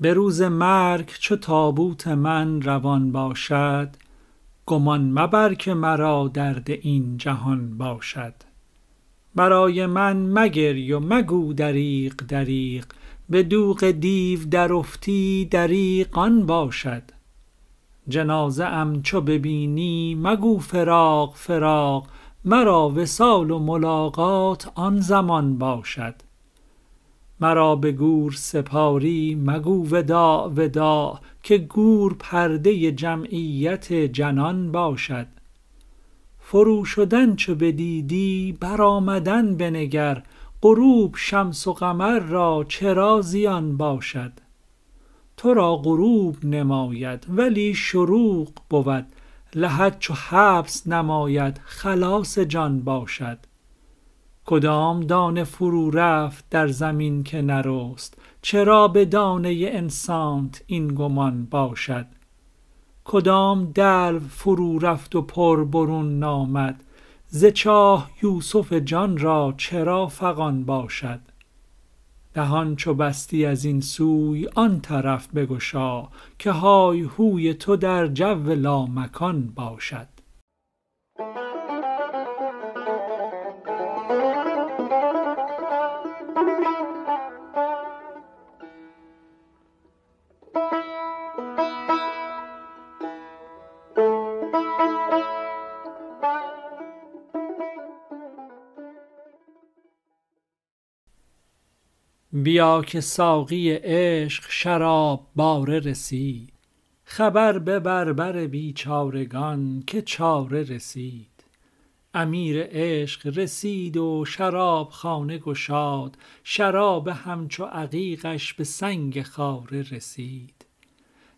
به روز مرگ چو تابوت من روان باشد گمان مبر که مرا درد این جهان باشد. برای من مگری و مگو دریغ دریغ به دوغ دیو درافتی دریغ آن باشد. جنازه ام چو ببینی مگو فراق فراق مرا وصال و ملاقات آن زمان باشد. مرا به گور سپاری مگو وداع وداع که گور پرده جمعیت جنان باشد. فروشدن چو بدیدی برآمدن بنگر غروب شمس و قمر را چرا زیان باشد؟ تو را غروب نماید ولی شروق بود لحد چو حبس نماید خلاص جان باشد. کدام دانه فرو رفت در زمین که نرست؟ چرا به دانه انسانت این گمان باشد؟ کدام دلو فرو رفت و پر برون نامد؟ ز چاه یوسف جان را چرا فغان باشد؟ دهان چو بستی از این سوی آن طرف بگشا که های هوی تو در جو لامکان باشد. بیا که ساقی عشق شراب باره رسید. خبر ببر بر بیچارگان که چاره رسید. امیر عشق رسید و شرابخانه گشاد. شراب همچو عقیقش به سنگ خاره رسید.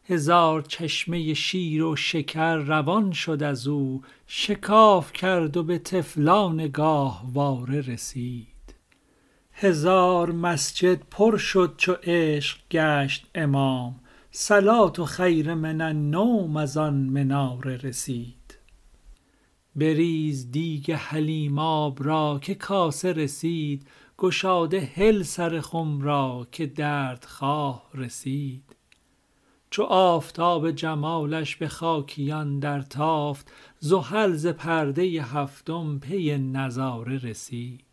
هزار چشمه شیر و شکر روان شد از او. شکاف کرد و به طفلان گاهواره رسید. هزار مسجد پر شد چو عشق گشت امام. صلوة خیر من النوم از آن مناره رسید. بریز دیگ حلیم آب را که کاسه رسید. گشاده هل سر خم را که دردخواه رسید. چو آفتاب جمالش به خاکیان درتافت زحل ز پرده هفتم پی نظاره رسید.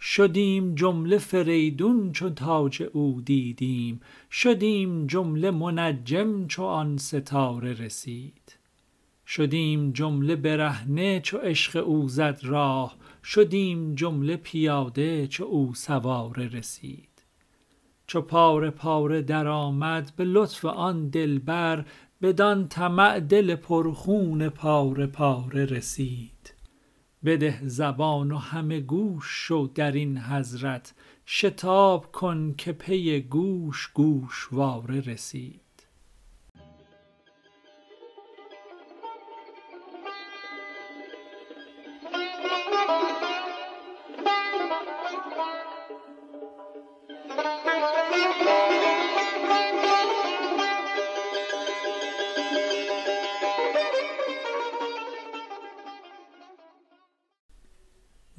شدیم جمله فریدون چو تاج او دیدیم شدیم جمله منجم چو آن ستاره رسید. شدیم جمله برهنه چو عشق او زد راه شدیم جمله پیاده چو او سواره رسید. چو پاره پاره درآمد به لطف آن دلبر بدان طمع دل پرخون پاره پاره رسید. بده زبان و همه گوش شو در این حضرت شتاب کن که پی گوش گوشواره رسید.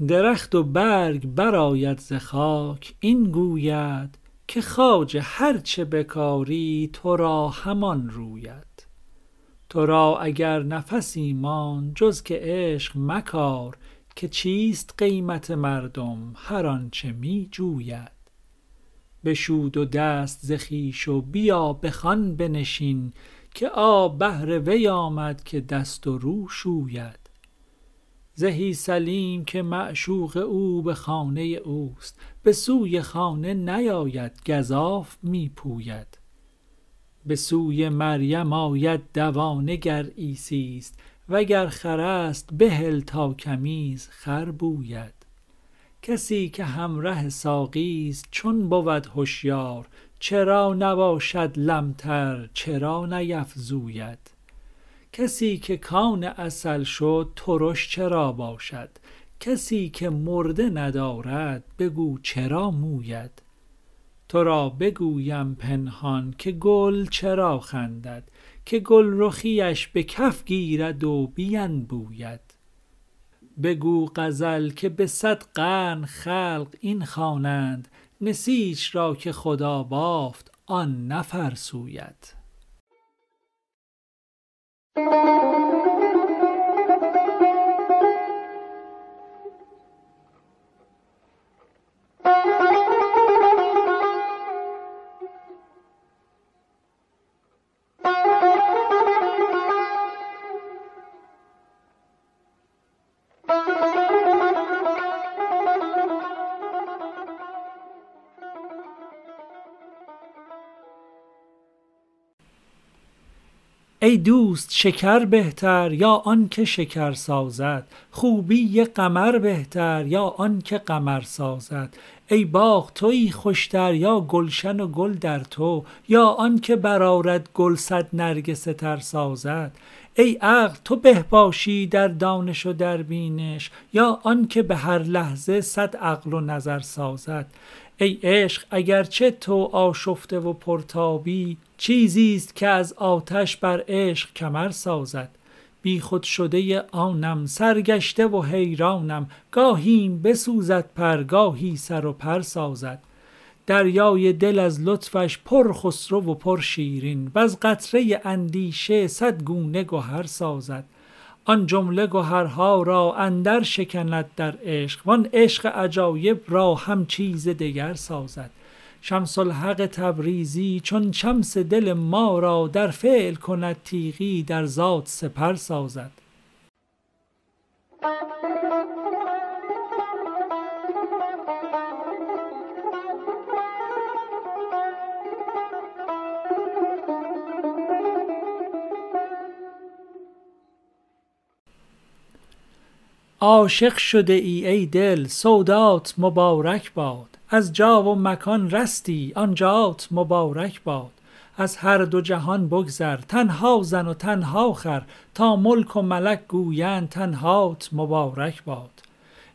درخت و برگ برآید ز خاک. این گوید که خواجه هر چه بکاری تو را همان روید. تو را اگر نفسی ماند جز که عشق مکار که چیست قیمت مردم هر آنچ می جوید. بشو دو دست ز خویش و بیا به خوان بنشین که آب بهر وی آمد که دست و رو شوید. زهی سلیم که معشوق او به خانه اوست به سوی خانه نیاید گزاف می پوید به سوی مریم آید دوانه گر عیسیست وگر خرست بهل تا کمیز خر بوید. کسی که همره ساقیست چون بود هشیار چرا نباشد لمتر چرا نیفزوید. کسی که کان عسل شد ترش چرا باشد؟ کسی که مرده ندارد بگو چرا موید؟ تو را بگویم پنهان که گل چرا خندد که گلرخیش به کف گیرد و بینبوید. بگو غزل که به صد قرن خلق این خوانند نسیج را که خدا بافت آن نفرسوید. Thank you. ای دوست شکر بهتر یا آن که شکر سازد. خوبی قمر بهتر یا آن که قمر سازد. ای باغ تویی خوشتر یا گلشن و گل در تو. یا آن که برآرد گل صد نرگس تر سازد. ای عقل تو به باشی در دانش و در بینش. یا آن که به هر لحظه صد عقل و نظر سازد. ای عشق اگرچه تو آشفته و پرتابی چیزی است که از آتش بر عشق کمر سازد. بی خود شده آنم سرگشته و حیرانم گاهیم بسوزد پر گاهی سر و پر سازد. دریای دل از لطفش پر خسرو و پر شیرین و از قطره اندیشه صد گونه گهر سازد. آن جمله گهرها را اندر شکند در عشق وان عشق عجایب را هم چیز دگر سازد. شمس الحق تبریزی چون شمس دل ما را در فعل کند تیغی در ذات سپر سازد. عاشق شده ای ای دل سودات مبارک باد. از جا و مکان رستی آنجات مبارک باد. از هر دو جهان بگذر تنها زن و تنها خر. تا ملک و ملک گویند تنهات مبارک باد.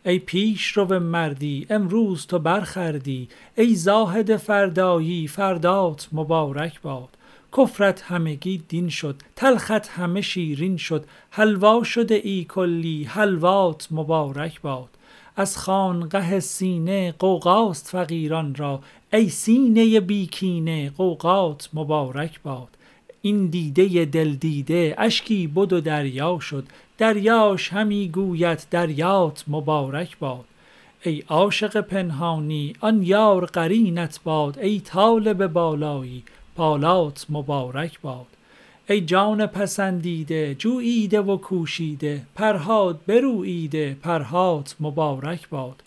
ای پیش رو مردی امروز تو برخردی ای زاهد فردایی فردات مبارک باد. کفرت همگی دین شد تلخت همه شیرین شد. حلوا شده ای کلی حلوات مبارک باد. از خانقه سینه قوقاست فقیران را ای سینه بیکینه قوقات مبارک باد. این دیده دل دیده اشکی بد و دریا شد دریاش همی گوید دریات مبارک باد. ای عاشق پنهانی آن یار قرینت باد ای طالب بالایی بالات مبارک باد. ای جان پسندیده جوییده و کوشیده پرهاد بروییده پرهات مبارک باد.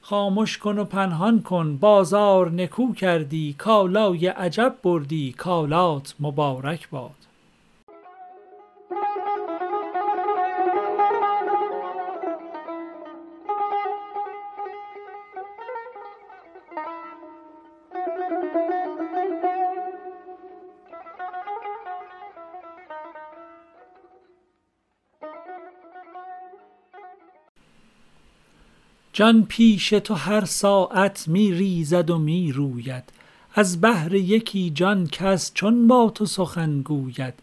خامش کن و پنهان کن بازار نکو کردی کالای عجب بردی کالات مبارک باد. جان پیش تو هر ساعت می ریزد و می روید. از بهر یکی جان کس چون با تو سخن گوید.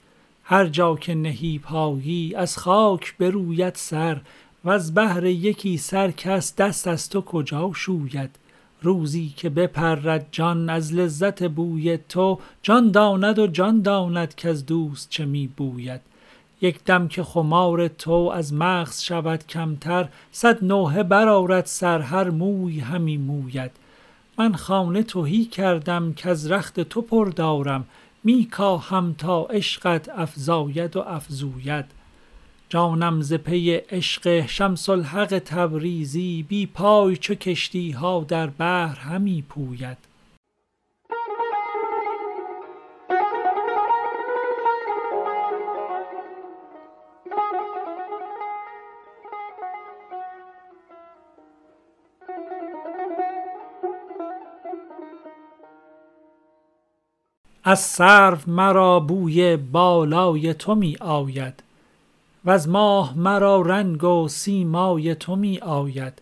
هر جا که نهی پایی از خاک بروید سر وز بهر یکی سر کس دست از تو کجا شوید. روزی که بپرد جان از لذت بوی تو جان داند و جان داند کز دوست چه می بوید. یک دم که خمار تو از مغز شود کمتر صد نوحه برآرد سر هر موی همی موید. من خانه تهی کردم کز رخت تو پر دارم می کاهم تا عشقت افزاید و افزوید. جانم ز پی عشق شمس الحق تبریزی بی پای چو کشتی ها در بحر همی پوید. از سرو مرا بوی بالای تو می آید. وز ماه مرا رنگ و سیمای تو می آید.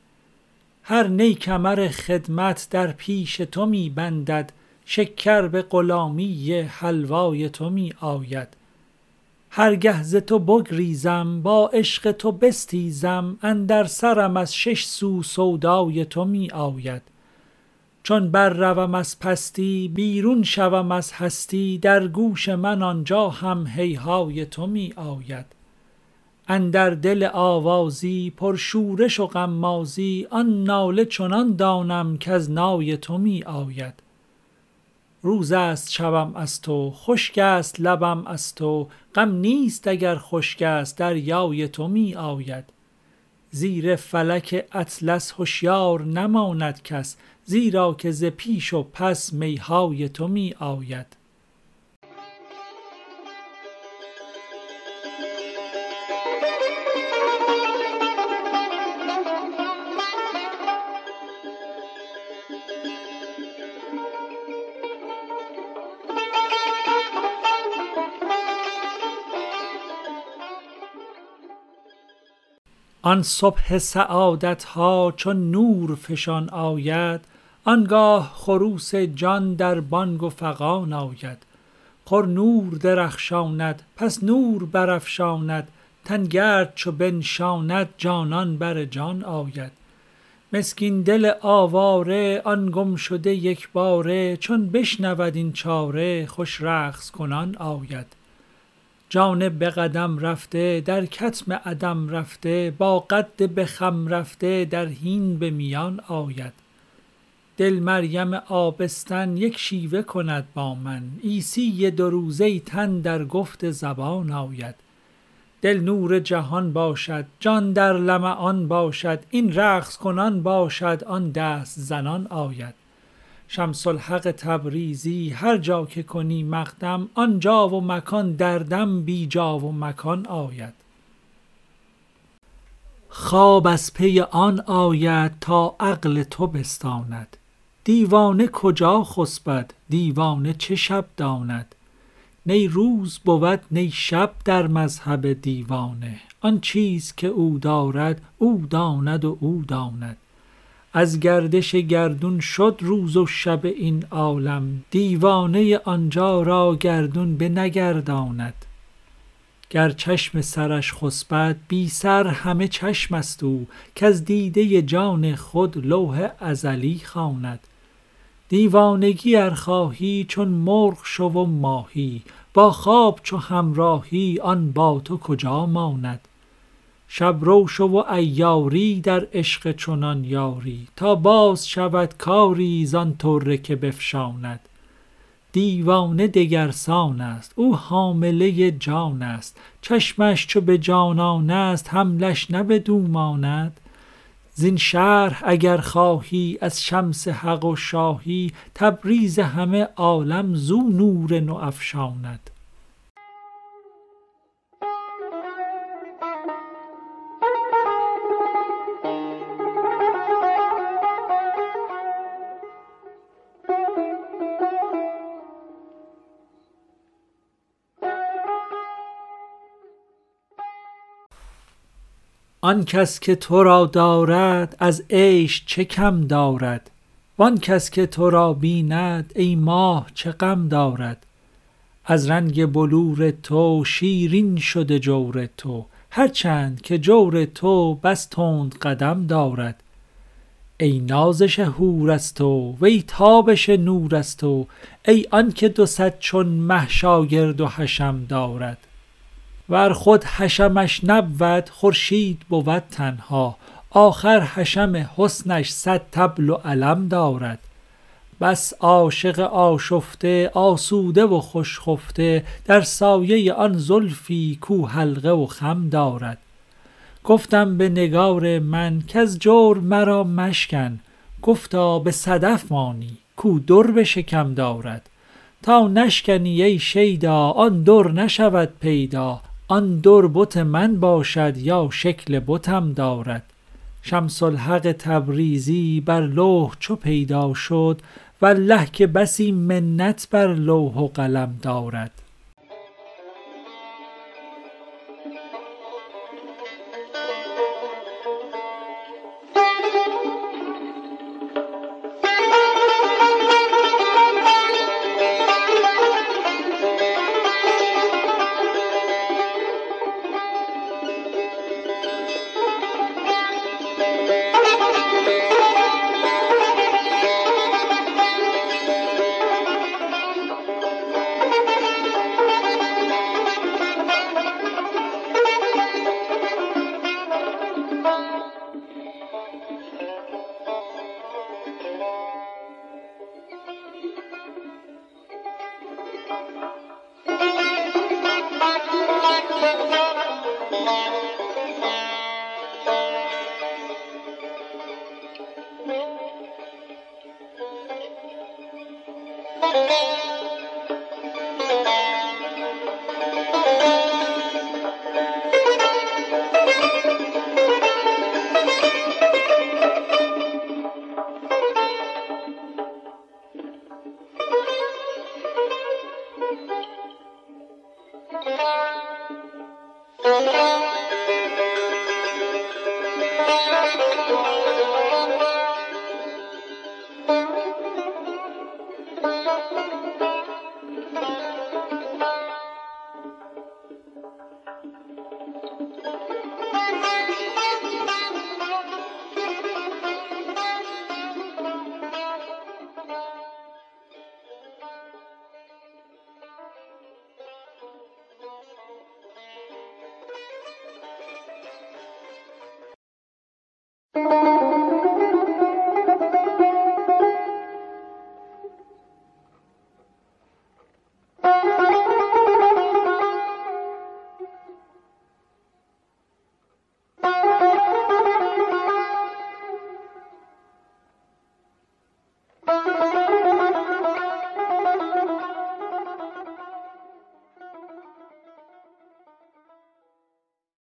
هر نی کمر خدمت در پیش تو می بندد. شکر به غلامی حلوای تو می آید. هر گه ز تو بگریزم با عشق تو بستیزم اندر سرم از شش سو سودای تو می آید. چون برروم از پستی بیرون شوم از هستی در گوش من آنجا هم هیهای تو می آید اندر دل آوازی پر شورش و غمازی آن ناله چنان دانم کز نای تو می آید روز است شبم از تو خشک است لبم از تو غم نیست اگر خشک است دریای تو می آید زیر فلک اطلس هشیار نماند کس زیرا که ز پیش و پس می های تو می آید آن صبح سعادت ها چون نور فشان آید آنگاه خروس جان در بانگ و فغان آید. پر نور درخشاند پس نور برافشاند تن گرد چو بنشاند جانان بر جان آید. مسکین دل آواره آن گم شده یک باره چون بشنود این چاره خوش رقص کنان آید. جانب به قدم رفته در کتم عدم رفته با قد به خم رفته در هین به میان آید. دل مریم آبستن یک شیوه کند با من عیسی دو روزه تن در گفت زبان آید. دل نور جهان باشد جان در لمعان باشد این رقص کنان باشد آن دست زنان آید. شمس الحق تبریزی هر جا که کنی مقدم آنجا و مکان دردم بی جا و مکان آید. خواب از پی آن آید تا عقل تو بستاند. دیوانه کجا خسبد؟ دیوانه چه شب داند؟ نی روز بود نی شب در مذهب دیوانه. آن چیز که او دارد او داند و او داند. از گردش گردون شد روز و شب این عالم دیوانه آنجا را گردون بنگرداند. گر چشم سرش خسبد بی سر همه چشم است او کز دیده جان خود لوح ازلی خواند. دیوانگی ار خواهی چون مرغ شو و ماهی با خواب چو همراهی آن با تو کجا ماند؟ شب رو شو و عیاری در عشق چنان یاری تا باز شود کاری زان طره که بفشاند. دیوانه دگرسان است او حامله جان است. چشمش چو به جانان است حملش نه ماند زین شرح اگر خواهی از شمس حق و شاهی تبریز همه عالم زو نور نو افشاند. آن کس که تو را دارد از عیش چه کم دارد؟ وان کس که تو را بیند ای ماه چه غم دارد؟ از رنگ بلور تو شیرین شده جور تو هر چند که جور تو بس تند قدم دارد. ای نازش حور از تو وی تابش نور از تو ای آنک دو صد چون مه شاگرد و حشم دارد. ور خود حشمش نبود خورشید بود تنها. آخر حشم حسنش صد طبل و علم دارد. بس عاشق آشفته آسوده و خوش خفته در سایه آن زلفی کو حلقه و خم دارد. گفتم به نگار من کز جور مرا مشکن. گفتا به صدف مانی کو در به شکم دارد. تا نشکنی ای شیدا آن در نشود پیدا. آن در بت من باشد یا شکل بتم دارد. شمس الحق تبریزی بر لوح چو پیدا شد والله که بسی منت بر لوح و قلم دارد. Thank you.